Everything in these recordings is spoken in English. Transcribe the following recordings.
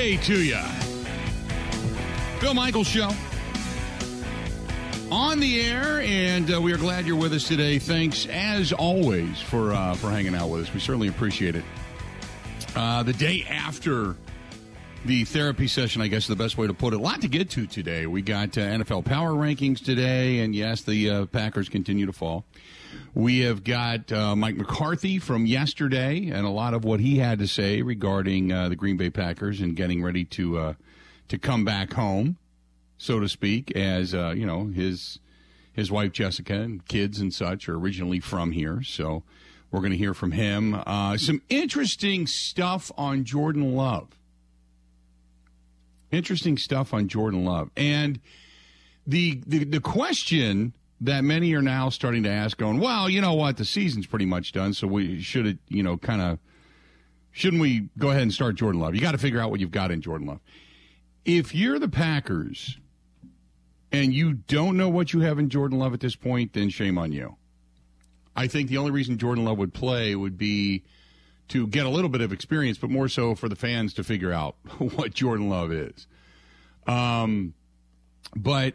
Tuesday to you. Bill Michaels Show. On the air, and uh, we are glad you're with us today. Thanks, as always, for uh, for hanging out with us. We certainly appreciate it. Uh, the day after the therapy session, I guess is the best way to put it. A lot to get to today. We got uh, NFL power rankings today, and yes, the uh, Packers continue to fall. We have got uh, Mike McCarthy from yesterday, and a lot of what he had to say regarding uh, the Green Bay Packers and getting ready to uh, to come back home, so to speak, as uh, you know his his wife Jessica and kids and such are originally from here, so. We're going to hear from him. some interesting stuff on Jordan Love. Interesting stuff on Jordan Love. And the, the, the question that many are now starting to ask, going, well, you know what, the season's pretty much done, so we should it, you know, kind of shouldn't we go ahead and start Jordan Love? You got to figure out what you've got in Jordan Love. If you're the Packers and you don't know what you have in Jordan Love at this point, then shame on you. I think the only reason Jordan Love would play would be to get a little bit of experience, but more so for the fans to figure out what Jordan Love is. Um, but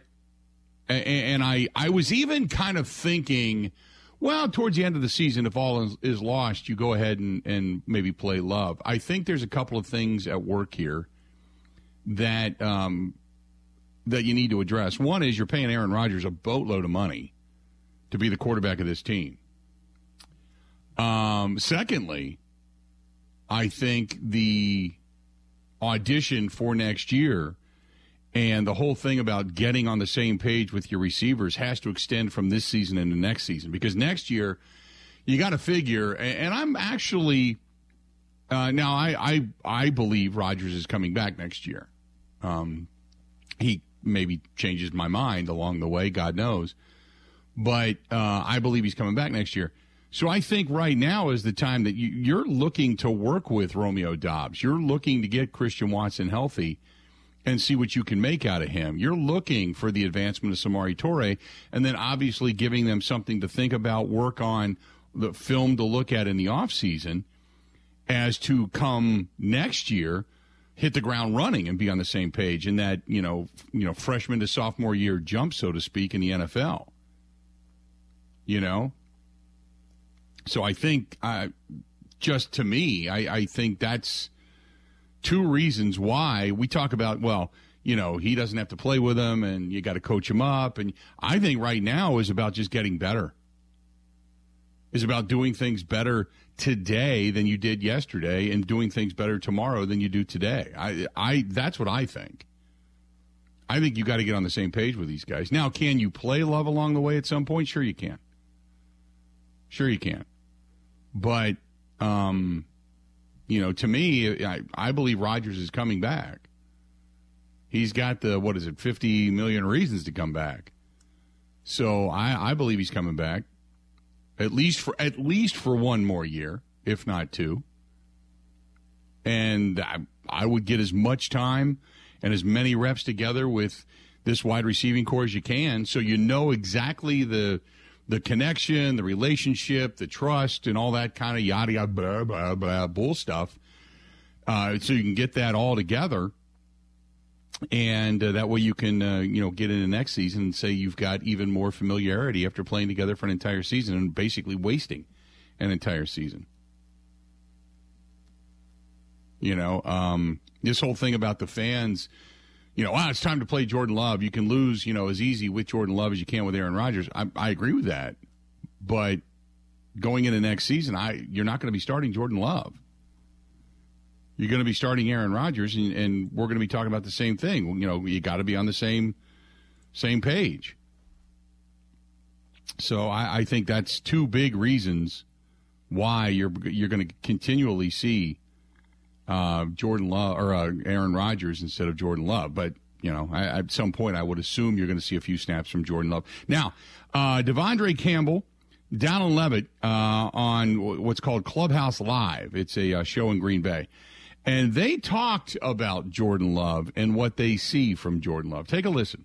and I I was even kind of thinking, well, towards the end of the season, if all is, lost, you go ahead and and maybe play Love. I think there's a couple of things at work here that um, that you need to address. One is you're paying Aaron Rodgers a boatload of money to be the quarterback of this team. Um, secondly, I think the audition for next year and the whole thing about getting on the same page with your receivers has to extend from this season into next season because next year you got to figure. And I'm actually uh, now I, I I believe Rodgers is coming back next year. Um, he maybe changes my mind along the way, God knows, but uh, I believe he's coming back next year. So I think right now is the time that you, are looking to work with Romeo Doubs. You're looking to get Christian Watson healthy and see what you can make out of him. You're looking for the advancement of Samori Toure and then obviously giving them something to think about, work on, the film to look at in the offseason as to come next year hit the ground running and be on the same page in that, you know, you know, freshman to sophomore year jump so to speak in the NFL. You know, so I think, uh, just to me, I, I think that's two reasons why we talk about, well, you know, he doesn't have to play with them and you got to coach him up. And I think right now is about just getting better. Is about doing things better today than you did yesterday and doing things better tomorrow than you do today. I, I, that's what I think. I think you got to get on the same page with these guys. Now, can you play love along the way at some point? Sure, you can. Sure, you can. But, um, you know, to me, I, I believe Rodgers is coming back. He's got the, what is it, 50 million reasons to come back. So I, I believe he's coming back at least for at least for one more year, if not two. And I, I would get as much time and as many reps together with this wide receiving corps as you can, so you know exactly the the connection, the relationship, the trust, and all that kind of yada yada blah blah blah bull stuff. Uh, so you can get that all together, and uh, that way you can uh, you know get into next season and say you've got even more familiarity after playing together for an entire season and basically wasting an entire season. You know, um, this whole thing about the fans you know, wow, it's time to play Jordan Love. You can lose, you know, as easy with Jordan Love as you can with Aaron Rodgers. I, I agree with that, but going into next season, I you're not going to be starting Jordan Love. You're going to be starting Aaron Rodgers, and, and we're going to be talking about the same thing. You know, you got to be on the same same page. So I, I think that's two big reasons why you're you're going to continually see uh, Jordan Love or uh, Aaron Rodgers instead of Jordan Love. But you know, I, at some point, I would assume you're going to see a few snaps from Jordan Love. Now, uh, De'Vondre Campbell, Dallin Leavitt uh, on what's called Clubhouse Live. It's a uh, show in Green Bay. And they talked about Jordan Love and what they see from Jordan Love. Take a listen.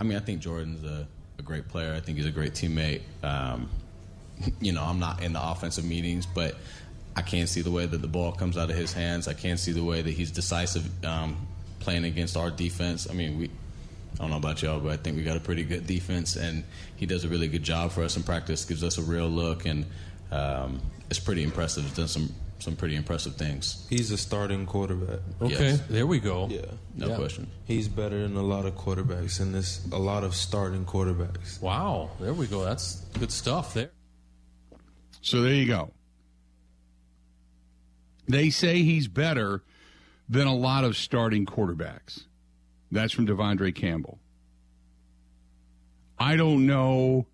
I mean, I think Jordan's a, a great player. I think he's a great teammate. Um, you know, I'm not in the offensive meetings, but I can't see the way that the ball comes out of his hands. I can't see the way that he's decisive um, playing against our defense. I mean, we. I don't know about y'all, but I think we got a pretty good defense, and he does a really good job for us in practice. Gives us a real look, and um, it's pretty impressive. He's done some some pretty impressive things. He's a starting quarterback. Okay, Yes. there we go. Yeah. No Yeah. question. He's better than a lot of quarterbacks, and there's a lot of starting quarterbacks. Wow, there we go. That's good stuff there. So there you go. They say he's better than a lot of starting quarterbacks. That's from De'Vondre Campbell. I don't know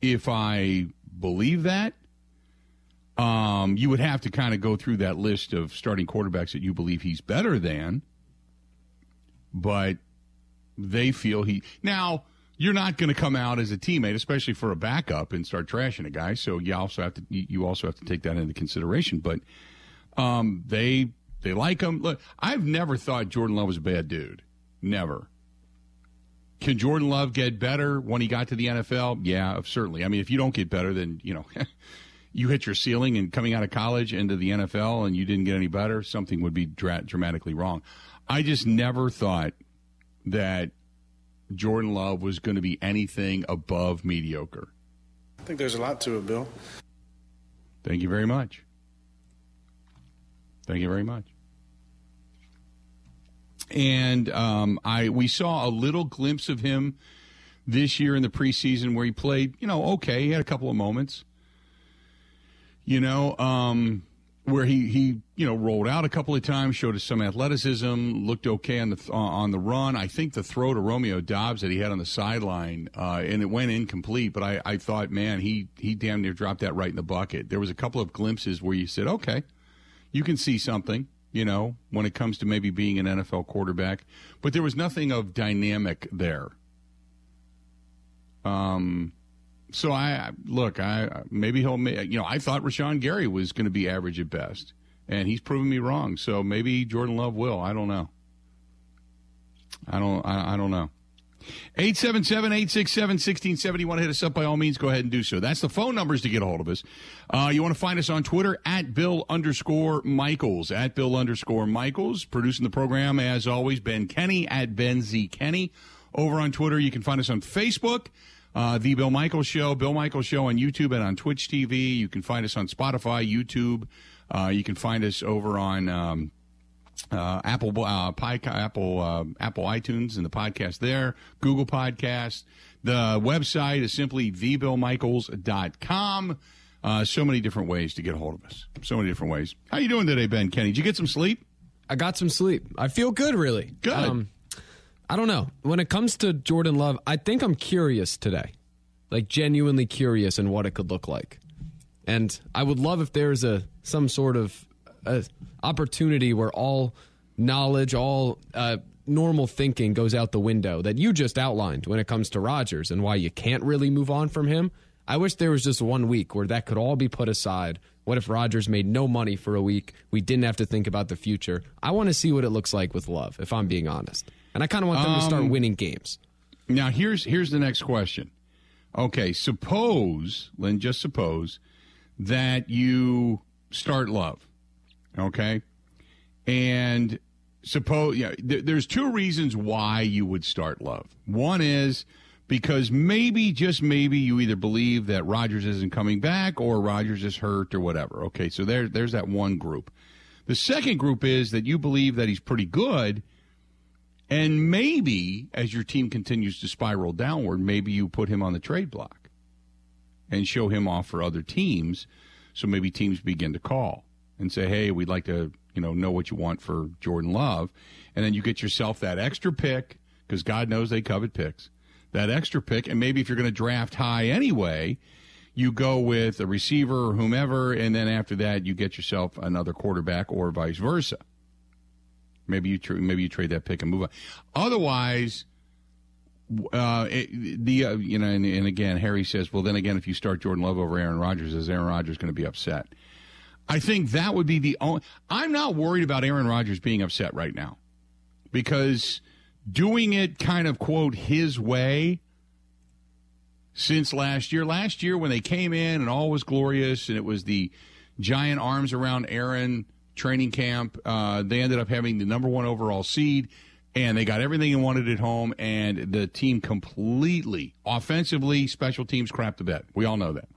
if I believe that. Um, you would have to kind of go through that list of starting quarterbacks that you believe he's better than. But they feel he now you're not going to come out as a teammate, especially for a backup, and start trashing a guy. So you also have to you also have to take that into consideration. But um, they they like him. Look, I've never thought Jordan Love was a bad dude. Never. Can Jordan Love get better when he got to the NFL? Yeah, certainly. I mean, if you don't get better, then you know you hit your ceiling, and coming out of college into the NFL, and you didn't get any better, something would be dra- dramatically wrong. I just never thought that Jordan Love was going to be anything above mediocre. I think there's a lot to it, Bill. Thank you very much. Thank you very much. And um, I we saw a little glimpse of him this year in the preseason where he played, you know, okay. He had a couple of moments, you know, um, where he he you know rolled out a couple of times, showed us some athleticism, looked okay on the th- on the run. I think the throw to Romeo Doubs that he had on the sideline, uh, and it went incomplete. But I, I thought, man, he he damn near dropped that right in the bucket. There was a couple of glimpses where you said, okay, you can see something, you know, when it comes to maybe being an NFL quarterback. But there was nothing of dynamic there. Um, so I look, I maybe he'll, you know, I thought Rashan Gary was going to be average at best, and he's proven me wrong. So maybe Jordan Love will. I don't know. I don't. I, I don't know. 877-867-1670. You want to hit us up by all means, go ahead and do so. That's the phone numbers to get a hold of us. Uh, you want to find us on Twitter at Bill underscore Michaels, at Bill underscore Michaels. Producing the program, as always, Ben Kenny at Ben Z Kenny. Over on Twitter, you can find us on Facebook, uh, The Bill Michaels Show, Bill Michaels Show on YouTube and on Twitch TV. You can find us on Spotify, YouTube. Uh, you can find us over on um, uh, Apple uh, Pi- Apple uh, Apple iTunes and the podcast there, Google Podcast. The website is simply thebillmichaels.com. Uh, so many different ways to get a hold of us. So many different ways. How you doing today, Ben Kenny? Did you get some sleep? I got some sleep. I feel good, really. Good. I don't know. When it comes to Jordan Love, I think I'm curious today. Like genuinely curious in what it could look like. And I would love if there's a some sort of uh opportunity where all knowledge, all uh, normal thinking goes out the window that you just outlined when it comes to Rodgers and why you can't really move on from him. I wish there was just one week where that could all be put aside. What if Rodgers made no money for a week? We didn't have to think about the future. I want to see what it looks like with Love, if I'm being honest. And I kind of want them to start winning games. Now here's here's the next question. Okay, suppose, Lynn, just suppose that you start love. Okay? And suppose yeah, th- there's two reasons why you would start love. One is because maybe just maybe you either believe that Rodgers isn't coming back or Rodgers is hurt or whatever. Okay, so there there's that one group. The second group is that you believe that he's pretty good and maybe as your team continues to spiral downward, maybe you put him on the trade block and show him off for other teams. So maybe teams begin to call and say, "Hey, we'd like to, you know, know what you want for Jordan Love," and then you get yourself that extra pick because God knows they covet picks. That extra pick, and maybe if you're going to draft high anyway, you go with a receiver or whomever, and then after that, you get yourself another quarterback or vice versa. Maybe you tr- maybe you trade that pick and move on. Otherwise, uh, it, the uh, you know, and, and again, Harry says, well, then again, if you start Jordan Love over Aaron Rodgers, is Aaron Rodgers going to be upset? I think that would be the only. I'm not worried about Aaron Rodgers being upset right now because doing it kind of quote his way since last year. Last year when they came in and all was glorious and it was the giant arms around Aaron training camp. Uh, they ended up having the number one overall seed, and they got everything they wanted at home. And the team completely, offensively, special teams crap the bed. We all know that.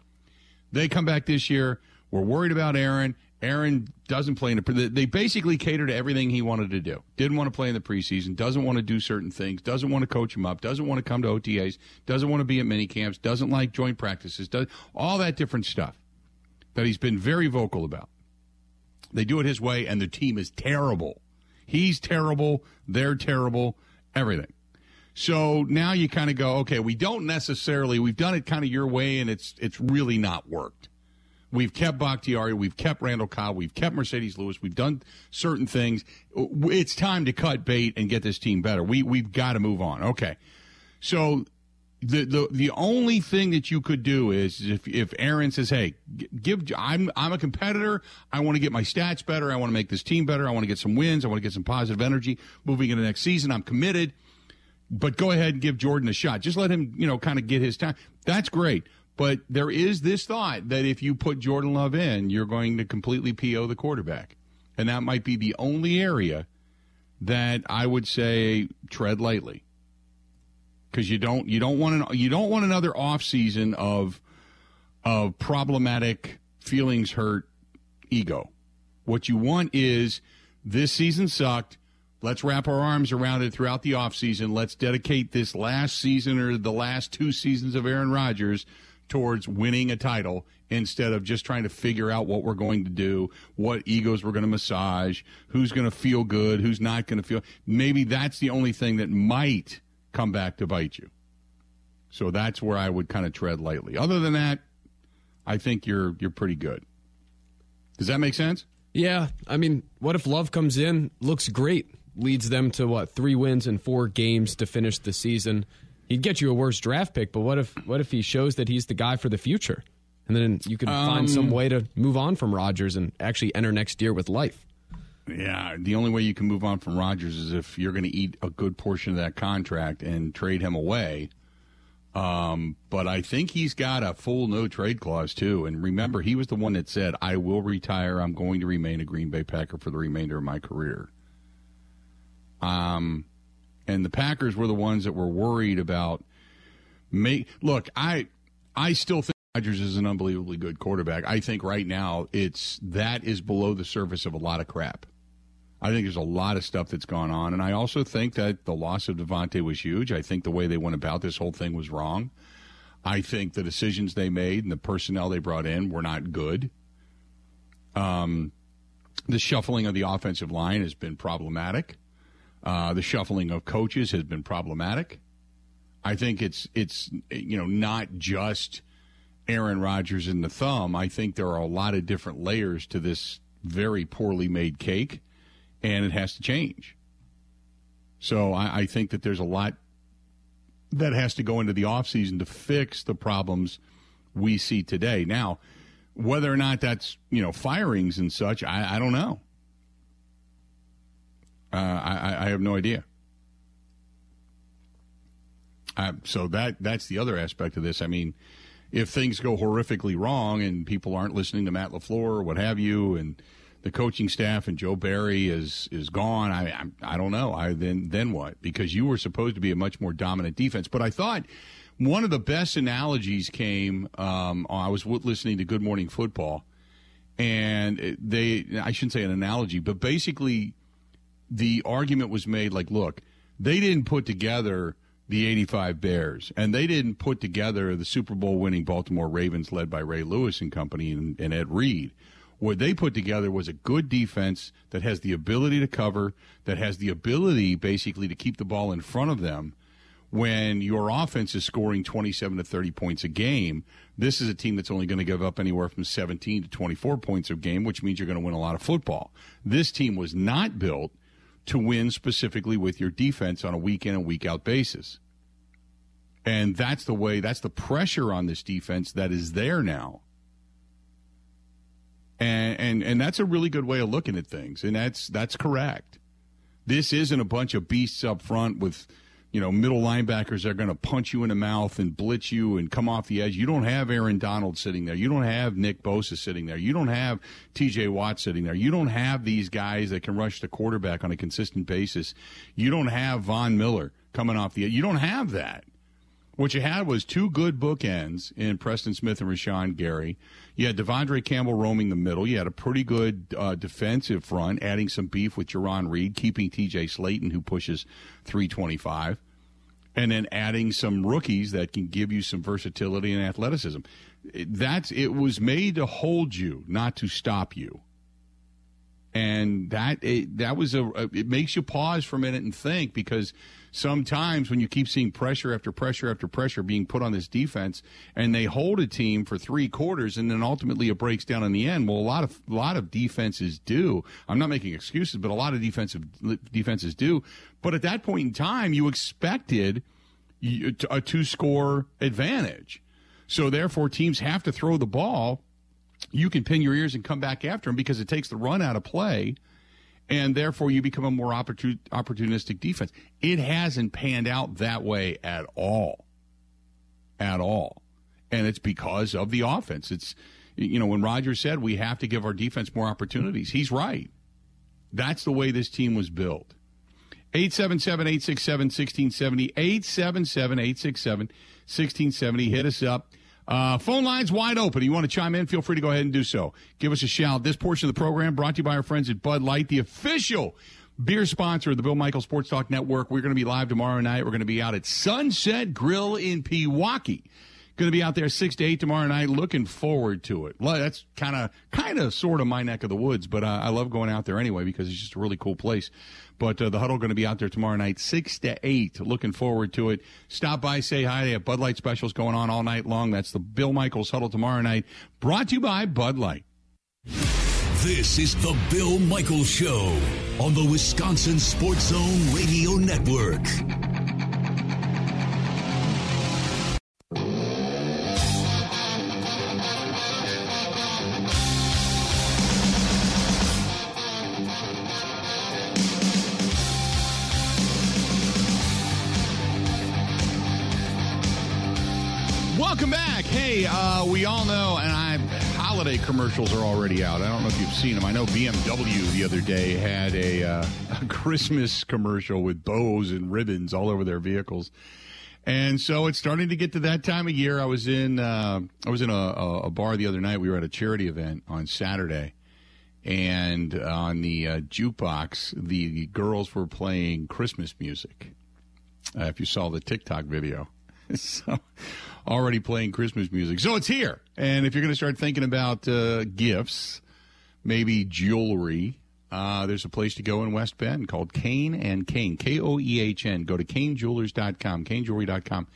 They come back this year. We're worried about Aaron. Aaron doesn't play in the. They basically cater to everything he wanted to do. Didn't want to play in the preseason. Doesn't want to do certain things. Doesn't want to coach him up. Doesn't want to come to OTAs. Doesn't want to be at mini camps. Doesn't like joint practices. Does all that different stuff that he's been very vocal about. They do it his way, and the team is terrible. He's terrible. They're terrible. Everything. So now you kind of go, okay, we don't necessarily. We've done it kind of your way, and it's it's really not worked. We've kept Bakhtiari. We've kept Randall Cobb. We've kept Marcedes Lewis. We've done certain things. It's time to cut bait and get this team better. We we've got to move on. Okay. So the the the only thing that you could do is if if Aaron says, "Hey, give I'm I'm a competitor. I want to get my stats better. I want to make this team better. I want to get some wins. I want to get some positive energy moving into next season. I'm committed." But go ahead and give Jordan a shot. Just let him, you know, kind of get his time. That's great. But there is this thought that if you put Jordan Love in, you're going to completely PO the quarterback. And that might be the only area that I would say tread lightly. Because you don't you don't want an, you don't want another off season of of problematic feelings hurt ego. What you want is this season sucked. Let's wrap our arms around it throughout the offseason. Let's dedicate this last season or the last two seasons of Aaron Rodgers towards winning a title instead of just trying to figure out what we're going to do, what egos we're going to massage, who's going to feel good, who's not going to feel. Maybe that's the only thing that might come back to bite you. So that's where I would kind of tread lightly. Other than that, I think you're you're pretty good. Does that make sense? Yeah, I mean, what if Love comes in, looks great, leads them to what three wins in four games to finish the season? He'd get you a worse draft pick, but what if what if he shows that he's the guy for the future, and then you can um, find some way to move on from Rodgers and actually enter next year with life? Yeah, the only way you can move on from Rodgers is if you're going to eat a good portion of that contract and trade him away. Um, but I think he's got a full no trade clause too. And remember, he was the one that said, "I will retire. I'm going to remain a Green Bay Packer for the remainder of my career." Um, and the Packers were the ones that were worried about. Make look, I I still think Rodgers is an unbelievably good quarterback. I think right now it's that is below the surface of a lot of crap. I think there's a lot of stuff that's gone on, and I also think that the loss of Davante was huge. I think the way they went about this whole thing was wrong. I think the decisions they made and the personnel they brought in were not good. Um, the shuffling of the offensive line has been problematic. Uh, the shuffling of coaches has been problematic. I think it's it's you know not just Aaron Rodgers and the thumb. I think there are a lot of different layers to this very poorly made cake, and it has to change. So I, I think that there's a lot that has to go into the offseason to fix the problems we see today. Now, whether or not that's you know firings and such, I, I don't know. Uh, I, I, have no idea. Uh, so that that's the other aspect of this. I mean, if things go horrifically wrong and people aren't listening to Matt LaFleur or what have you, and the coaching staff and Joe Barry is is gone, I I, I don't know. I then then what? Because you were supposed to be a much more dominant defense, but I thought one of the best analogies came. Um, I was listening to Good Morning Football, and they I shouldn't say an analogy, but basically the argument was made like, look, they didn't put together the 85 Bears, and they didn't put together the Super Bowl winning Baltimore Ravens led by Ray Lewis and company and, and Ed Reed. What they put together was a good defense that has the ability to cover, that has the ability basically to keep the ball in front of them when your offense is scoring 27 to 30 points a game. This is a team that's only going to give up anywhere from 17 to 24 points a game, which means you're going to win a lot of football. This team was not built to win specifically with your defense on a week in and week out basis. And that's the way, that's the pressure on this defense that is there now. And, and and that's a really good way of looking at things, and that's that's correct. This isn't a bunch of beasts up front with you know, middle linebackers are going to punch you in the mouth and blitz you and come off the edge. You don't have Aaron Donald sitting there. You don't have Nick Bosa sitting there. You don't have TJ Watt sitting there. You don't have these guys that can rush the quarterback on a consistent basis. You don't have Von Miller coming off the. You don't have that. What you had was two good bookends in Preston Smith and Rashan Gary. You had De'Vondre Campbell roaming the middle. You had a pretty good uh, defensive front, adding some beef with Jarran Reed, keeping TJ Slaton, who pushes 325, and then adding some rookies that can give you some versatility and athleticism. That's it was made to hold you, not to stop you. And that it, that was a it makes you pause for a minute and think because sometimes when you keep seeing pressure after pressure after pressure being put on this defense and they hold a team for three quarters and then ultimately it breaks down in the end well a lot of a lot of defenses do. I'm not making excuses but a lot of defensive defenses do. But at that point in time you expected a two score advantage. So therefore teams have to throw the ball you can pin your ears and come back after them because it takes the run out of play and therefore you become a more opportun- opportunistic defense. It hasn't panned out that way at all. At all. And it's because of the offense. It's, you know, when Roger said we have to give our defense more opportunities, he's right. That's the way this team was built. 877 867 1670. 877 867 1670. Hit us up. Uh, phone lines wide open. You want to chime in? Feel free to go ahead and do so. Give us a shout. This portion of the program brought to you by our friends at Bud Light, the official beer sponsor of the Bill Michael Sports Talk Network. We're going to be live tomorrow night. We're going to be out at Sunset Grill in Pewaukee. Going to be out there six to eight tomorrow night. Looking forward to it. That's kind of, kind of, sort of my neck of the woods, but uh, I love going out there anyway because it's just a really cool place. But uh, the huddle going to be out there tomorrow night, six to eight. Looking forward to it. Stop by, say hi. They have Bud Light specials going on all night long. That's the Bill Michaels huddle tomorrow night. Brought to you by Bud Light. This is the Bill Michaels Show on the Wisconsin Sports Zone Radio Network. Hey, uh, we all know, and I holiday commercials are already out. I don't know if you've seen them. I know BMW the other day had a, uh, a Christmas commercial with bows and ribbons all over their vehicles. And so it's starting to get to that time of year. I was in uh, I was in a, a, bar the other night. We were at a charity event on Saturday, and on the uh, jukebox, the girls were playing Christmas music. Uh, if you saw the TikTok video, so already playing Christmas music. So it's here. And if you're going to start thinking about uh, gifts, maybe jewelry, uh, there's a place to go in West Bend called Koehn and Koehn, K O E H N. Go to koehnjewelers.com, koehnjewelry.com.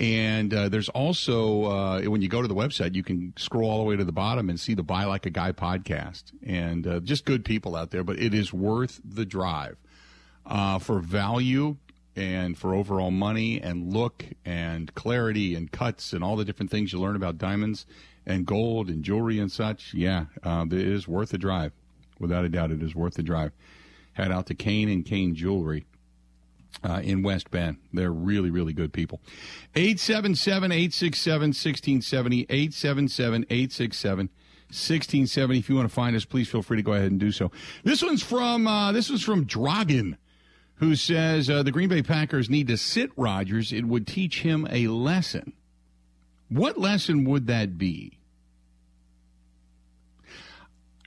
And uh, there's also, uh, when you go to the website, you can scroll all the way to the bottom and see the Buy Like a Guy podcast. And uh, just good people out there, but it is worth the drive. Uh, for value, and for overall money and look and clarity and cuts and all the different things you learn about diamonds and gold and jewelry and such, yeah, uh, it is worth the drive. Without a doubt, it is worth the drive. Head out to Koehn and Koehn Jewelry. Uh, in West Bend. They're really, really good people. 877 867 1670. 877 867 1670. If you want to find us, please feel free to go ahead and do so. This one's from, uh, this was from Dragon who says uh, the Green Bay Packers need to sit Rodgers. It would teach him a lesson. What lesson would that be?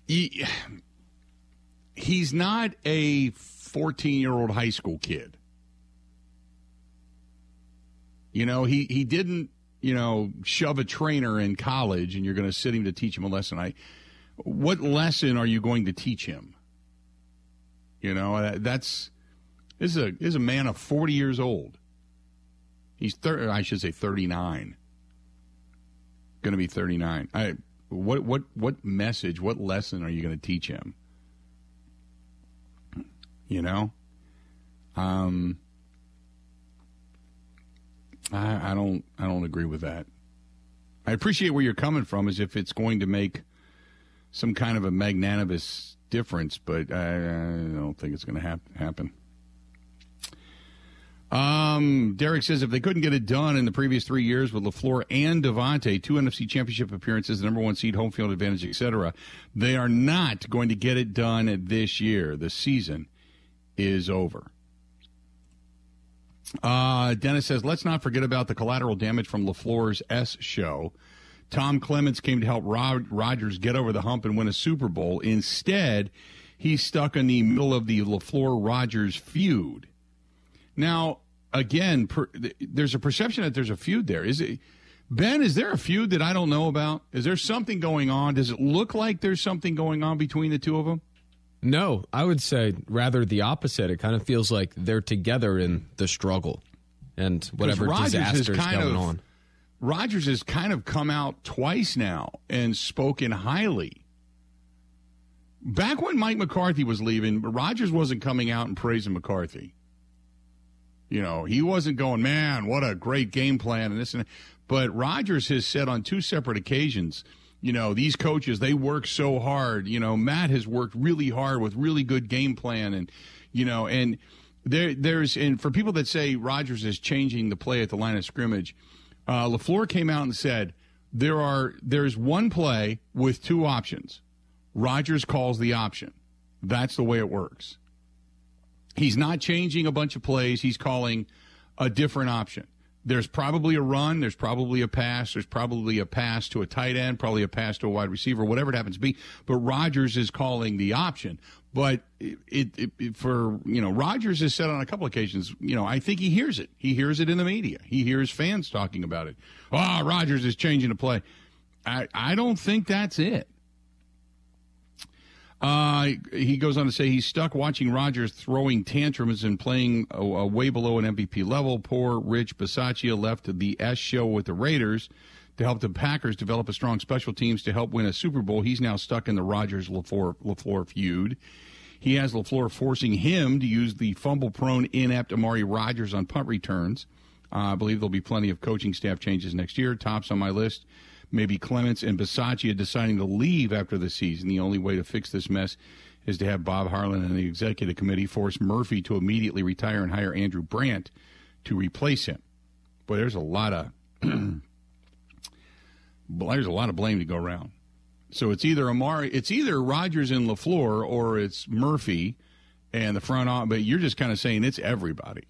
He, he's not a 14 year old high school kid. You know, he, he didn't, you know, shove a trainer in college and you're going to sit him to teach him a lesson. I, what lesson are you going to teach him? You know, that's this is a this is a man of 40 years old. He's thir- I should say 39. Going to be 39. I what what what message, what lesson are you going to teach him? You know? Um I I don't I don't agree with that. I appreciate where you're coming from as if it's going to make some kind of a magnanimous difference, but I, I don't think it's going to hap- happen. Um, Derek says if they couldn't get it done in the previous three years with LaFleur and Davante, two NFC championship appearances, the number one seed, home field advantage, etc., they are not going to get it done this year. The season is over. Uh, Dennis says, let's not forget about the collateral damage from LaFleur's S show. Tom Clements came to help Rod- Rodgers get over the hump and win a Super Bowl. Instead, he's stuck in the middle of the LaFleur Rodgers feud. Now, again, per, there's a perception that there's a feud there. Is it Ben? Is there a feud that I don't know about? Is there something going on? Does it look like there's something going on between the two of them? No, I would say rather the opposite. It kind of feels like they're together in the struggle and whatever Rodgers disaster's going of, on. Rodgers has kind of come out twice now and spoken highly. Back when Mike McCarthy was leaving, Rodgers wasn't coming out and praising McCarthy. You know, he wasn't going, man, what a great game plan and this and that. But Rodgers has said on two separate occasions, you know, these coaches, they work so hard. You know, Matt has worked really hard with really good game plan and, you know, and there, there's, and for people that say Rodgers is changing the play at the line of scrimmage, uh, LaFleur came out and said, there are, there's one play with two options. Rodgers calls the option. That's the way it works. He's not changing a bunch of plays. He's calling a different option. There's probably a run. There's probably a pass. There's probably a pass to a tight end, probably a pass to a wide receiver, whatever it happens to be. But Rodgers is calling the option. But it, it, it for, you know, Rodgers has said on a couple occasions, you know, I think he hears it. He hears it in the media. He hears fans talking about it. Ah, oh, Rodgers is changing the play. I, I don't think that's it. Uh, he goes on to say he's stuck watching Rodgers throwing tantrums and playing way below an MVP level. Poor Rich Bisaccia left the S show with the Raiders to help the Packers develop a strong special teams to help win a Super Bowl. He's now stuck in the Rodgers LaFleur feud. He has LaFleur forcing him to use the fumble prone, inept Amari Rodgers on punt returns. Uh, I believe there'll be plenty of coaching staff changes next year. Tops on my list maybe Clements and Bisaccia deciding to leave after the season. The only way to fix this mess is to have Bob Harlan and the executive committee force Murphy to immediately retire and hire Andrew Brandt to replace him. But there's a lot of there's a lot of blame to go around. So it's either Amari, it's either Rodgers and LaFleur, or it's Murphy and the front office. But you're just kind of saying it's everybody,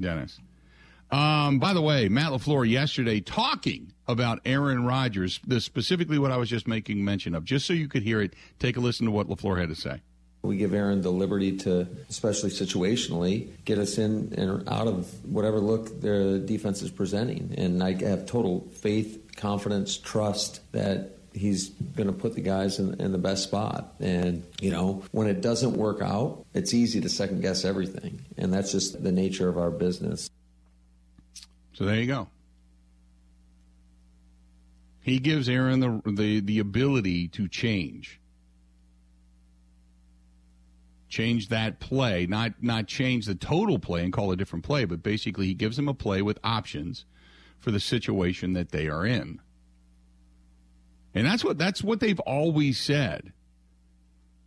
Dennis. Um, by the way, Matt LaFleur yesterday talking about Aaron Rodgers, this specifically what I was just making mention of, just so you could hear it, take a listen to what LaFleur had to say. We give Aaron the liberty to, especially situationally, get us in and out of whatever look the defense is presenting. And I have total faith, confidence, trust that he's going to put the guys in, in, the best spot. And, you know, when it doesn't work out, it's easy to second guess everything. And that's just the nature of our business. So there you go. He gives Aaron the the, the ability to change. Change that play, not not change the total play and call a different play, but basically he gives him a play with options for the situation that they are in. And that's what that's what they've always said.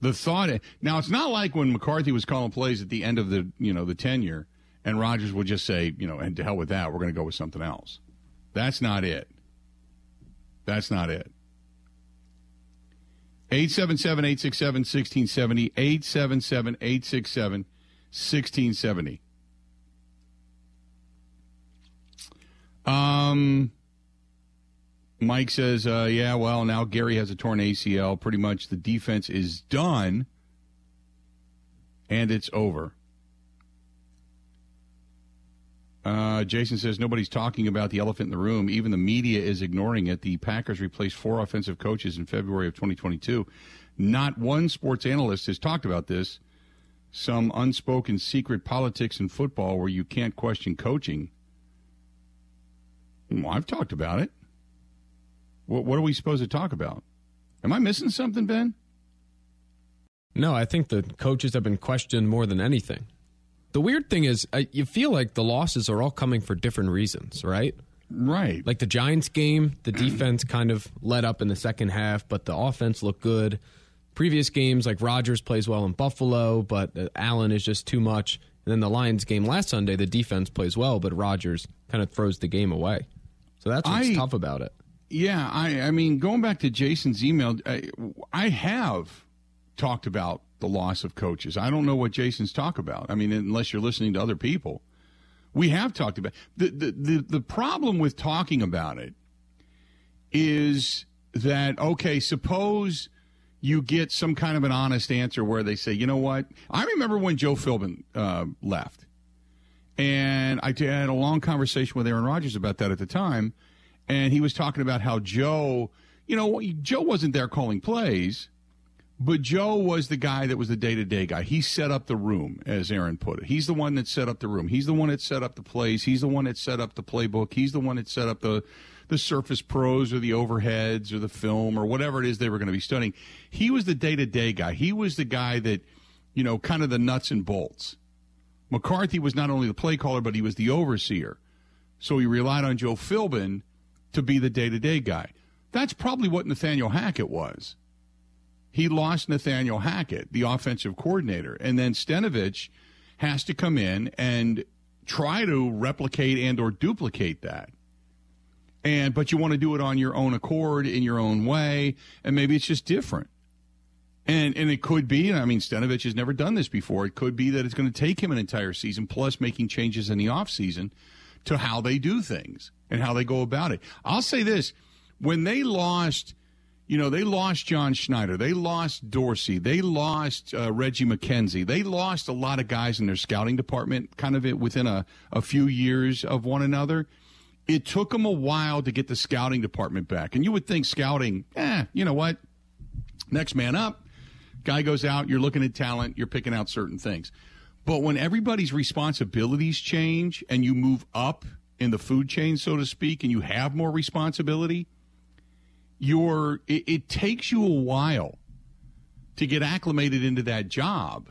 The thought now it's not like when McCarthy was calling plays at the end of the you know the tenure and Rodgers would just say, you know, and to hell with that, we're going to go with something else. That's not it. That's not it. 877 867 1670. 877 867 1670. Um, Mike says, uh, yeah, well, now Gary has a torn ACL. Pretty much the defense is done and it's over. Uh, Jason says nobody's talking about the elephant in the room. Even the media is ignoring it. The Packers replaced four offensive coaches in February of 2022. Not one sports analyst has talked about this. Some unspoken secret politics in football where you can't question coaching. Well, I've talked about it. What, what are we supposed to talk about? Am I missing something, Ben? No, I think the coaches have been questioned more than anything. The weird thing is, uh, you feel like the losses are all coming for different reasons, right? Right. Like the Giants game, the defense kind of let up in the second half, but the offense looked good. previous games, like Rodgers plays well in Buffalo, but uh, Allen is just too much. And then the Lions game last Sunday, the defense plays well, but Rodgers kind of throws the game away. So that's what's I- tough about it. Yeah, I, I mean, going back to Jason's email, I, I have talked about the loss of coaches. I don't know what Jason's talk about. I mean, unless you're listening to other people, we have talked about the the the, the problem with talking about it is that okay? Suppose you get some kind of an honest answer where they say, you know what? I remember when Joe Philbin uh, left. And I had a long conversation with Aaron Rodgers about that at the time. And he was talking about how Joe, you know, Joe wasn't there calling plays, but Joe was the guy that was the day to day guy. He set up the room, as Aaron put it. He's the one that set up the room. He's the one that set up the plays. He's the one that set up the playbook. He's the one that set up the, the surface pros or the overheads or the film or whatever it is they were going to be studying. He was the day to day guy. He was the guy that, you know, kind of the nuts and bolts. McCarthy was not only the play caller, but he was the overseer. So he relied on Joe Philbin to be the day to day guy. That's probably what Nathaniel Hackett was. He lost Nathaniel Hackett, the offensive coordinator, and then Stenavich has to come in and try to replicate and or duplicate that. And but you want to do it on your own accord in your own way, and maybe it's just different. And and it could be, and I mean, Stenavich has never done this before. It could be that it's going to take him an entire season, plus making changes in the offseason to how they do things and how they go about it. I'll say this when they lost, you know, they lost John Schneider, they lost Dorsey, they lost uh, Reggie McKenzie, they lost a lot of guys in their scouting department kind of within a, a few years of one another. It took them a while to get the scouting department back. And you would think scouting, eh, you know what? Next man up. Guy goes out, you're looking at talent, you're picking out certain things. But when everybody's responsibilities change and you move up in the food chain, so to speak, and you have more responsibility, you're it, it takes you a while to get acclimated into that job.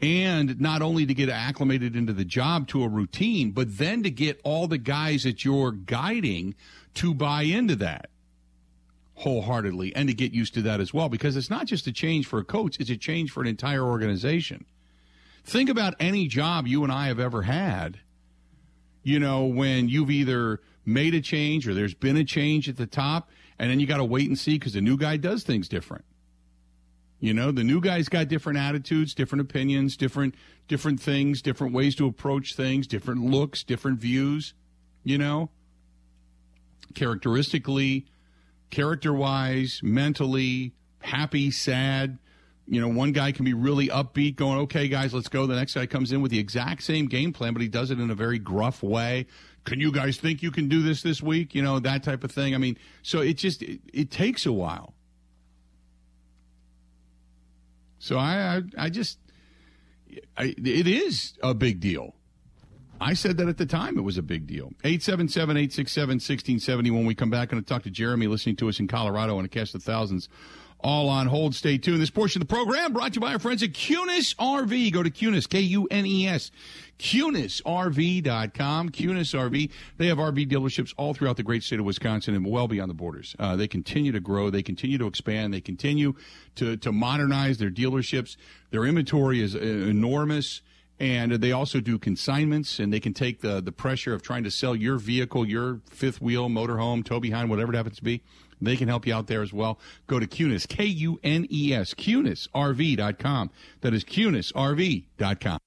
And not only to get acclimated into the job to a routine, but then to get all the guys that you're guiding to buy into that wholeheartedly and to get used to that as well because it's not just a change for a coach, it's a change for an entire organization. Think about any job you and I have ever had. You know, when you've either made a change or there's been a change at the top, and then you got to wait and see because the new guy does things different. You know, the new guy's got different attitudes, different opinions, different different things, different ways to approach things, different looks, different views, you know. Characteristically, character-wise, mentally, happy, sad, you know, one guy can be really upbeat, going, okay, guys, let's go. The next guy comes in with the exact same game plan, but he does it in a very gruff way. Can you guys think you can do this this week? You know, that type of thing. I mean, so it just, it, it takes a while. So I, I, I just, I, it is a big deal. I said that at the time it was a big deal. 877 867 1670. When we come back, to talk to Jeremy listening to us in Colorado and a cast of thousands all on hold. Stay tuned. This portion of the program brought to you by our friends at Kunes RV. Go to Kunes, K U N E S, KunesRV.com. Kunes RV. They have RV dealerships all throughout the great state of Wisconsin and well beyond the borders. Uh, they continue to grow. They continue to expand. They continue to, to modernize their dealerships. Their inventory is uh, enormous. And they also do consignments, and they can take the, the pressure of trying to sell your vehicle, your fifth wheel, motorhome, tow behind, whatever it happens to be. They can help you out there as well. Go to Kunes, K U N E S, KunesRV.com. That is KunesRV.com.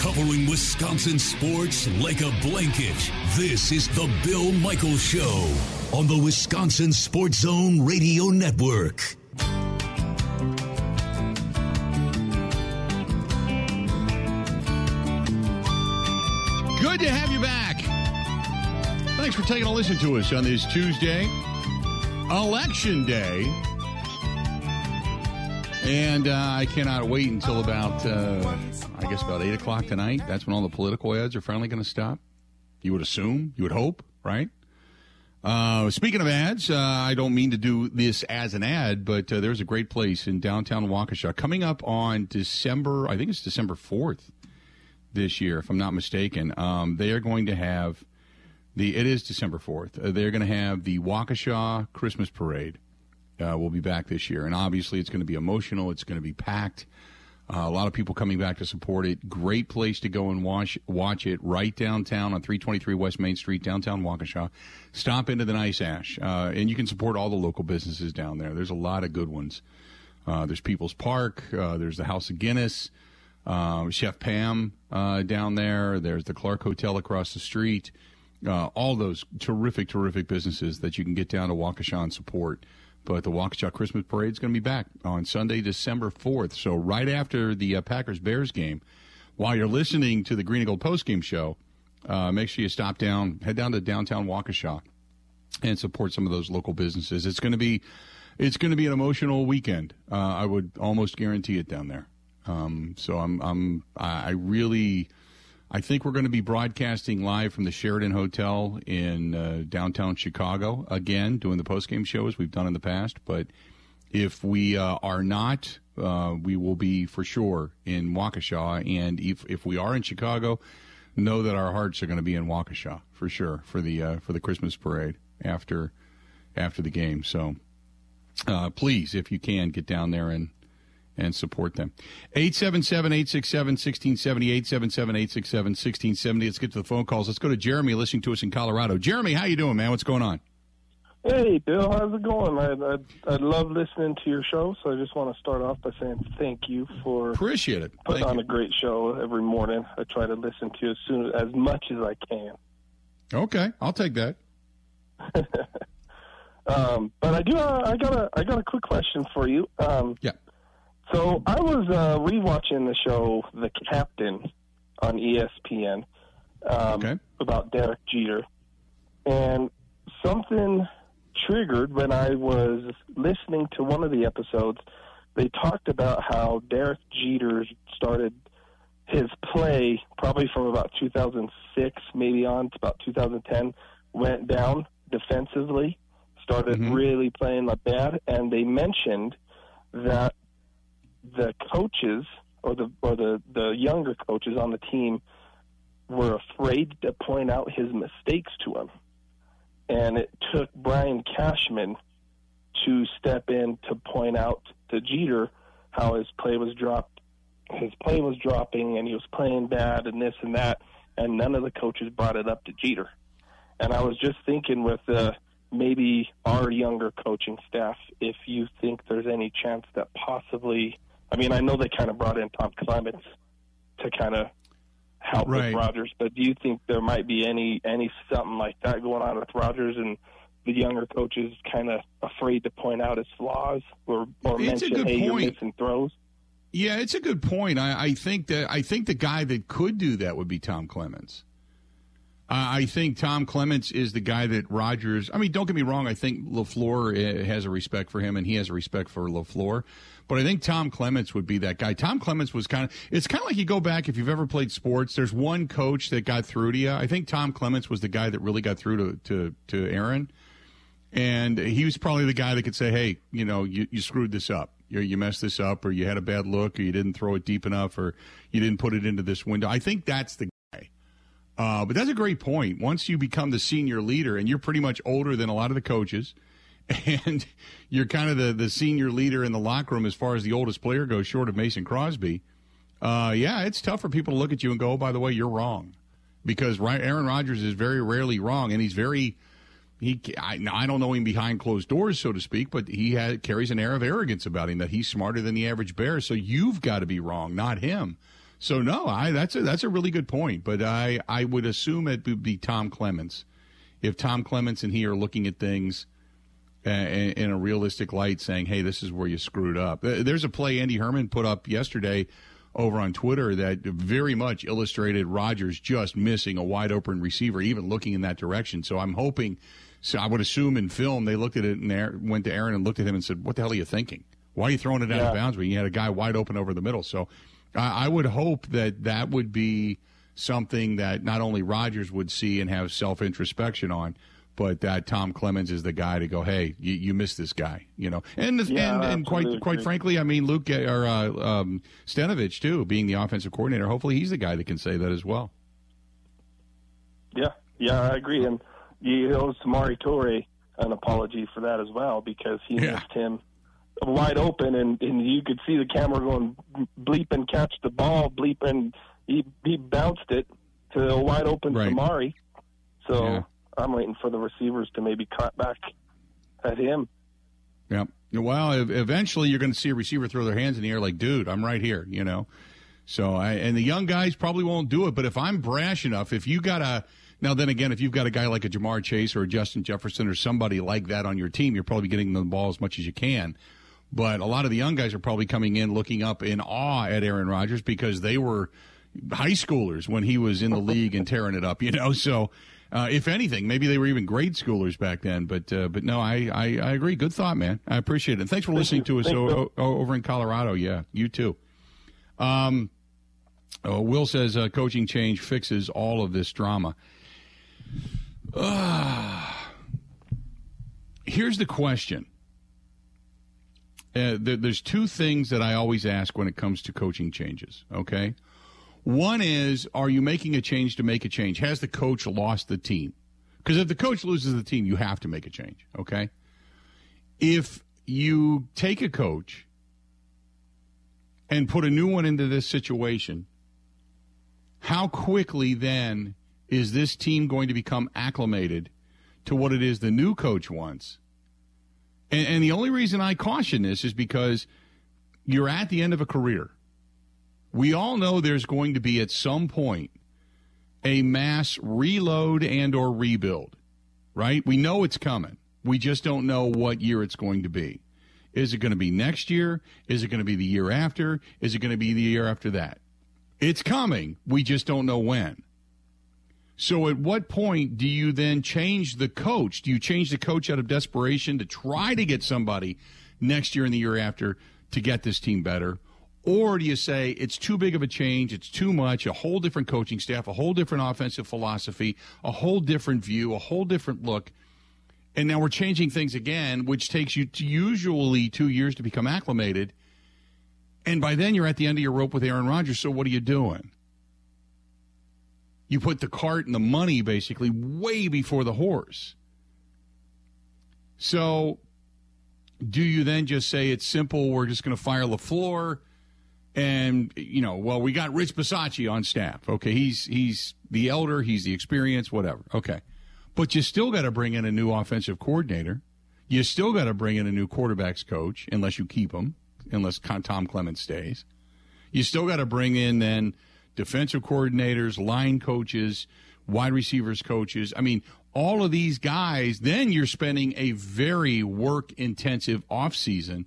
Covering Wisconsin sports like a blanket. This is the Bill Michaels Show on the Wisconsin Sports Zone Radio Network. Good to have you back. Thanks for taking a listen to us on this Tuesday, Election Day. And uh, I cannot wait until about, uh, I guess, about 8 o'clock tonight. That's when all the political ads are finally going to stop. You would assume, you would hope, right? Uh, speaking of ads, uh, I don't mean to do this as an ad, but uh, there's a great place in downtown Waukesha coming up on December, I think it's December 4th this year, if I'm not mistaken. Um, they are going to have the, it is December 4th, uh, they're going to have the Waukesha Christmas Parade. uh, will be back this year, and obviously it's going to be emotional. It's going to be packed. Uh, a lot of people coming back to support it. Great place to go and watch watch it right downtown on 323 West Main Street, downtown Waukesha. Stop into the Nice Ash, uh, and you can support all the local businesses down there. There's a lot of good ones. Uh, there's People's Park. Uh, there's the House of Guinness. Chef Pam down there. There's the Clark Hotel across the street. All those terrific, terrific businesses that you can get down to Waukesha and support. But the Waukesha Christmas Parade is going to be back on Sunday, December 4th. So right after the uh, Packers Bears game, while you're listening to the Green and Gold postgame show, uh, make sure you stop down, head down to downtown Waukesha, and support some of those local businesses. It's going to be it's going to be an emotional weekend. Uh, I would almost guarantee it down there. Um, so I'm I'm I really I think we're going to be broadcasting live from the Sheraton Hotel in uh, downtown Chicago again, doing the postgame shows we've done in the past. But if we uh, are not, uh, we will be for sure in Waukesha. And if if we are in Chicago, know that our hearts are going to be in Waukesha for sure for the uh, for the Christmas parade after after the game. So uh, please, if you can, get down there and and support them. 877-867-1670, 877-867-1670. Let's get to the phone calls. Let's go to Jeremy listening to us in Colorado. Jeremy, how you doing, man? What's going on? Hey, Bill, how's it going? I, I, I love listening to your show, so I just want to start off by saying thank you for appreciate it. Putting thank on you. a great show every morning. I try to listen to as soon as much as I can. Okay, I'll take that. um, but I do. Uh, I got a I got a quick question for you. Um, yeah. So I was uh, rewatching the show The Captain on ESPN um, okay. about Derek Jeter, and something triggered when I was listening to one of the episodes. They talked about how Derek Jeter started his play probably from about 2006, maybe on to about 2010, went down defensively, started Mhm. really playing like bad, and they mentioned that the coaches or the or the the younger coaches on the team were afraid to point out his mistakes to him, and it took Brian Cashman to step in to point out to Jeter how his play was dropped, his play was dropping, and he was playing bad, and this and that, and none of the coaches brought it up to Jeter. And I was just thinking with uh, maybe our younger coaching staff, if you think there's any chance that possibly, I mean, I know they kind of brought in Tom Clements to kind of help Right. with Rodgers, but do you think there might be any any something like that going on with Rodgers and the younger coaches kind of afraid to point out his flaws or, or It's mention, hey, you're missing throws? Yeah, it's a good point. I, I think that I think the guy that could do that would be Tom Clements. Uh, I think Tom Clements is the guy that Rodgers. I mean, don't get me wrong. I think LaFleur uh, has a respect for him, and he has a respect for LaFleur. But I think Tom Clements would be that guy. Tom Clements was kind of. It's kind of like you go back if you've ever played sports. There's one coach that got through to you. I think Tom Clements was the guy that really got through to to, to Aaron, and he was probably the guy that could say, "Hey, you know, you, you screwed this up. You, you messed this up, or you had a bad look, or you didn't throw it deep enough, or you didn't put it into this window." I think that's the guy. Uh, but that's a great point. Once you become the senior leader, and you're pretty much older than a lot of the coaches, and you're kind of the, the senior leader in the locker room as far as the oldest player goes, short of Mason Crosby. Uh, yeah, it's tough for people to look at you and go, oh, by the way, you're wrong. Because Aaron Rodgers is very rarely wrong, and he's very. He, I, I don't know him behind closed doors, so to speak, but he has, carries an air of arrogance about him that he's smarter than the average bear. So you've got to be wrong, not him. So no, I that's a that's a really good point. But I I would assume it would be Tom Clements if Tom Clements and he are looking at things in, a realistic light, saying, "Hey, this is where you screwed up." There's a play Andy Herman put up yesterday over on Twitter that very much illustrated Rodgers just missing a wide open receiver, even looking in that direction. So I'm hoping. So I would assume in film they looked at it and went to Aaron and looked at him and said, "What the hell are you thinking? Why are you throwing it out Yeah. of bounds when you had a guy wide open over the middle?" So I I would hope that that would be something that not only Rodgers would see and have self introspection on, but that Tom Clements is the guy to go, hey, you, you missed this guy, you know, and Yeah, and, and quite quite frankly, I mean Luke uh, or uh, um, Stenavich too, being the offensive coordinator, hopefully he's the guy that can say that as well. Yeah, yeah, I agree. And you know, Samori Toure, an apology for that as well because he Yeah. missed him wide open, and, and you could see the camera going bleep and catch the ball, bleep and he he bounced it to a wide open Right. Samari. So Yeah. I'm waiting for the receivers to maybe cut back at him. Yeah. Well, eventually you're going to see a receiver throw their hands in the air like, dude, I'm right here, you know? So, I, and the young guys probably won't do it, but if I'm brash enough, if you got a, now then again, if you've got a guy like a Ja'Marr Chase or a Justin Jefferson or somebody like that on your team, you're probably getting the ball as much as you can. But a lot of the young guys are probably coming in looking up in awe at Aaron Rodgers because they were high schoolers when he was in the league and tearing it up, you know? So, uh, if anything, maybe they were even grade schoolers back then. But uh, but no, I, I, I agree. Good thought, man. I appreciate it. Thanks for listening you. to us o- o- over in Colorado. Yeah, you too. Um, oh, Will says uh, coaching change fixes all of this drama. Here's the question. Uh, there, there's two things that I always ask when it comes to coaching changes. Okay, one is, are you making a change to make a change? Has the coach lost the team? Because if the coach loses the team, you have to make a change. Okay, if you take a coach and put a new one into this situation, how quickly then is this team going to become acclimated to what it is the new coach wants? And, and the only reason I caution this is because you're at the end of a career. We all know there's going to be at some point a mass reload and or rebuild, right? We know it's coming. We just don't know what year it's going to be. Is it going to be next year? Is it going to be the year after? Is it going to be the year after that? It's coming. We just don't know when. So, at what point do you then change the coach? Do you change the coach out of desperation to try to get somebody next year and the year after to get this team better? Or do you say it's too big of a change, it's too much, a whole different coaching staff, a whole different offensive philosophy, a whole different view, a whole different look? And now we're changing things again, which takes you to usually two years to become acclimated. And by then you're at the end of your rope with Aaron Rodgers. So what are you doing? You put the cart and the money basically way before the horse. So do you then just say it's simple? We're just going to fire LaFleur and you know, well, we got Rich Bisaccia on staff. Okay, he's he's the elder, he's the experience, whatever. Okay, but you still got to bring in a new offensive coordinator. You still got to bring in a new quarterbacks coach, unless you keep him, unless Tom Clements stays. You still got to bring in then defensive coordinators, line coaches, wide receivers coaches. I mean, all of these guys. Then you're spending a very work intensive offseason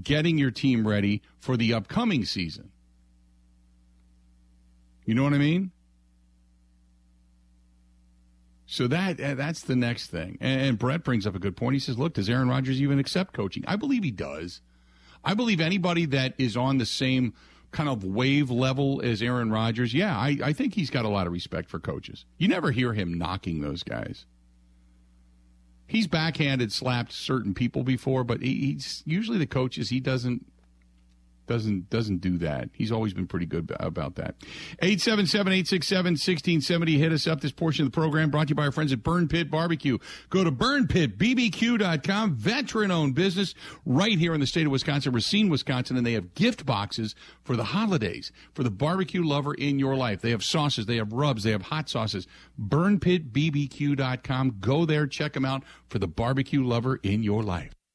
getting your team ready for the upcoming season. You know what I mean? So that uh, that's the next thing. And, and Brett brings up a good point. He says, "Look, does Aaron Rodgers even accept coaching?" I believe he does. I believe anybody that is on the same kind of wave level as Aaron Rodgers, yeah, I, I think he's got a lot of respect for coaches. You never hear him knocking those guys. He's backhanded slapped certain people before, but he, he's usually the coaches. He doesn't doesn't doesn't do that. He's always been pretty good about that. 877-867-1670. Hit us up. This portion of the program brought to you by our friends at Burn Pit Barbecue. Go to burnpitbbq.com. Veteran-owned business right here in the state of Wisconsin, Racine, Wisconsin, and they have gift boxes for the holidays for the barbecue lover in your life. They have sauces, they have rubs, they have hot sauces. Burnpitbbq.com. Go there, check them out for the barbecue lover in your life.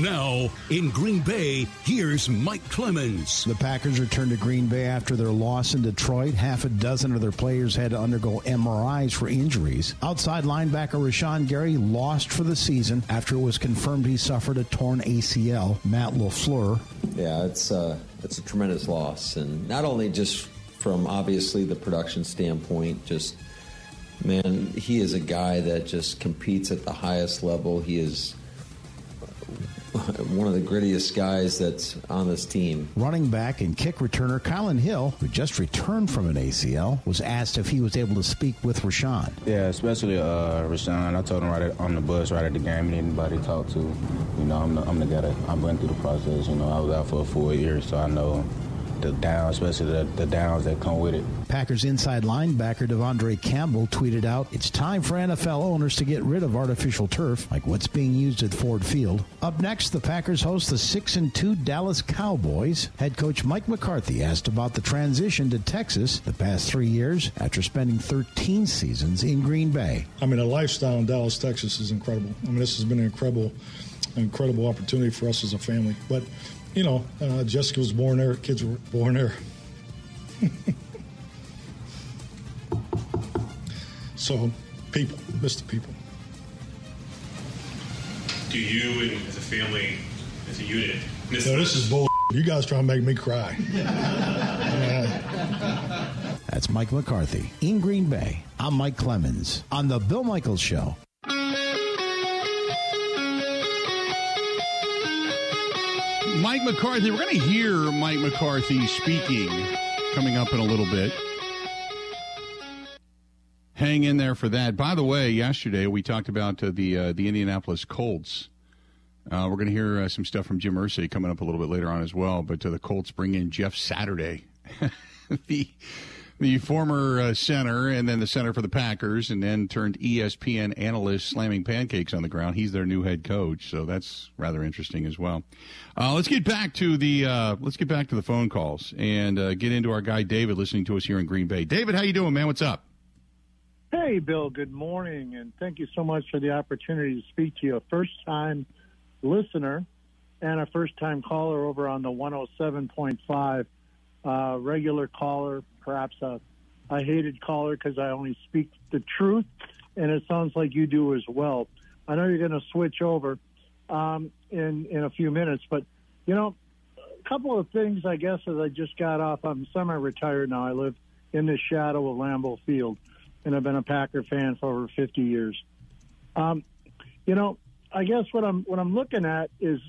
Now, in Green Bay, here's Mike Clemens. The Packers returned to Green Bay after their loss in Detroit. Half a dozen of their players had to undergo MRIs for injuries. Outside linebacker Rashan Gary lost for the season after it was confirmed he suffered a torn ACL. Matt LaFleur. Yeah, it's uh, it's a tremendous loss, and not only just from obviously the production standpoint, just man, he is a guy that just competes at the highest level. He is one of the grittiest guys that's on this team. Running back and kick returner Kylin Hill, who just returned from an ACL, was asked if he was able to speak with Rashan. Yeah, especially uh, Rashan. I told him right at, on the bus, right at the game, and anybody to talk to. You know, I'm the, I'm the guy that I went through the process. You know, I was out for four years, so I know the downs, especially the, the downs that come with it. Packers inside linebacker De'Vondre Campbell tweeted out, It's time for NFL owners to get rid of artificial turf, like what's being used at Ford Field. Up next, the Packers host the 6 and 2 Dallas Cowboys. Head coach Mike McCarthy asked about the transition to Texas the past three years after spending 13 seasons in Green Bay. I mean, a lifestyle in Dallas, Texas is incredible. I mean, this has been an incredible, incredible opportunity for us as a family. But you know, uh, Jessica was born there, kids were born there. so, people, Mr. People. Do you, and as a family, as a unit, miss no, this is bull. You guys trying to make me cry. That's Mike McCarthy in Green Bay. I'm Mike Clemens on The Bill Michaels Show. Mike McCarthy. We're going to hear Mike McCarthy speaking coming up in a little bit. Hang in there for that. By the way, yesterday we talked about uh, the uh, the Indianapolis Colts. Uh, we're going to hear uh, some stuff from Jim Irsay coming up a little bit later on as well. But uh, the Colts bring in Jeff Saturday, the the former uh, center and then the center for the Packers, and then turned ESPN analyst slamming pancakes on the ground. He's their new head coach, so that's rather interesting as well. Uh, let's get back to the uh, let's get back to the phone calls and uh, get into our guy David listening to us here in Green Bay. David, how you doing, man? What's up? Hey, Bill. Good morning, and thank you so much for the opportunity to speak to you. A first time listener and a first time caller over on the 107.5 uh, regular caller, perhaps a, a hated caller because I only speak the truth, and it sounds like you do as well. I know you're going to switch over um, in in a few minutes, but you know, a couple of things I guess as I just got off. I'm semi-retired now. I live in the shadow of Lambeau Field, and I've been a Packer fan for over 50 years. Um, you know, I guess what I'm what I'm looking at is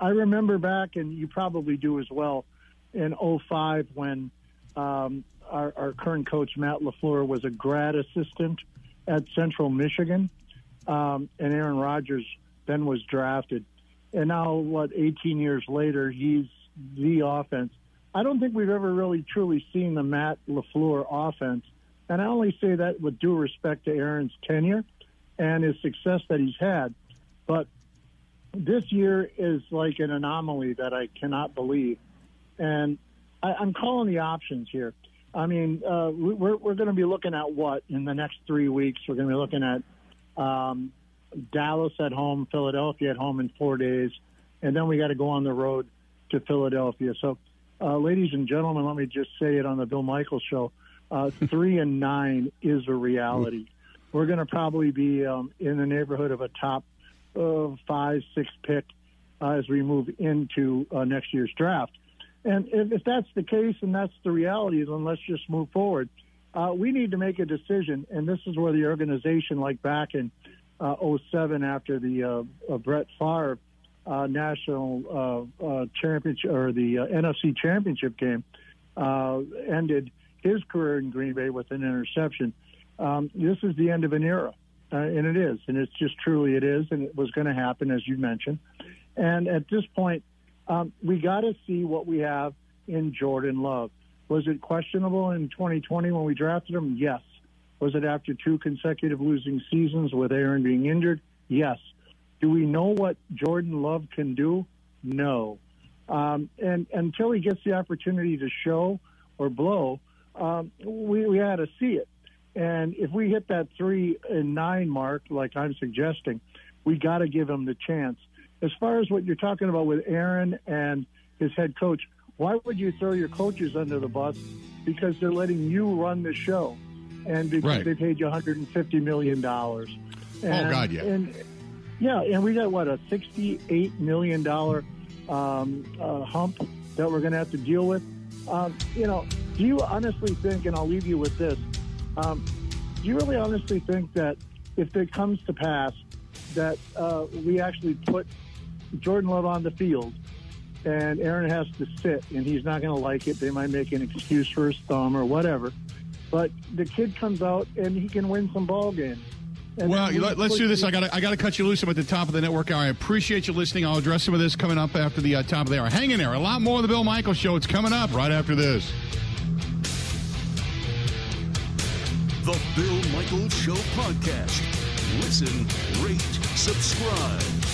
I remember back, and you probably do as well, in 05 when um, our, our, current coach Matt LaFleur was a grad assistant at Central Michigan, um, and Aaron Rodgers then was drafted. And now, what, 18 years later, he's the offense. I don't think we've ever really truly seen the Matt LaFleur offense. And I only say that with due respect to Aaron's tenure and his success that he's had. But this year is like an anomaly that I cannot believe. And I, I'm calling the options here. I mean, uh, we're, we're going to be looking at what in the next three weeks? We're going to be looking at um, Dallas at home, Philadelphia at home in four days, and then we got to go on the road to Philadelphia. So, uh, ladies and gentlemen, let me just say it on the Bill Michaels show: uh, three and nine is a reality. We're going to probably be um, in the neighborhood of a top uh, five, six pick uh, as we move into uh, next year's draft. And if, that's the case and that's the reality, then let's just move forward. Uh, we need to make a decision, and this is where the organization, like back in uh, 07 after the uh, uh, Brett Favre uh, national uh, championship or the NFC championship game ended his career in Green Bay with an interception. Um, this is the end of an era, and it is, and it's just truly it is, and it was going to happen as you mentioned. And at this point, um, we got to see what we have in Jordan Love. Was it questionable in 2020 when we drafted him? Yes. Was it after two consecutive losing seasons with Aaron being injured? Yes. Do we know what Jordan Love can do? No. Um, and until he gets the opportunity to show or blow, um, we, we had to see it. And if we hit that three and nine mark, like I'm suggesting, we got to give him the chance. As far as what you're talking about with Aaron and his head coach, why would you throw your coaches under the bus? Because they're letting you run the show and because right. they paid you 150 million dollars. Oh God, yeah. And yeah, and we got what a 68 million dollar um, uh, hump that we're going to have to deal with. Um, you know, do you honestly think? And I'll leave you with this. Um, do you really honestly think that if it comes to pass, that uh, we actually put Jordan Love on the field, and Aaron has to sit, and he's not going to like it. They might make an excuse for his thumb or whatever. But the kid comes out and he can win some ball games. And Well, we let, us do this. I got I got to cut you loose. I'm at the top of the network hour. I appreciate you listening. I'll address some of this coming up after the uh, top of the hour. Hang in there. A lot more of the Bill Michaels Show. It's coming up right after this. The Bill Michaels Show podcast. Listen, rate, subscribe.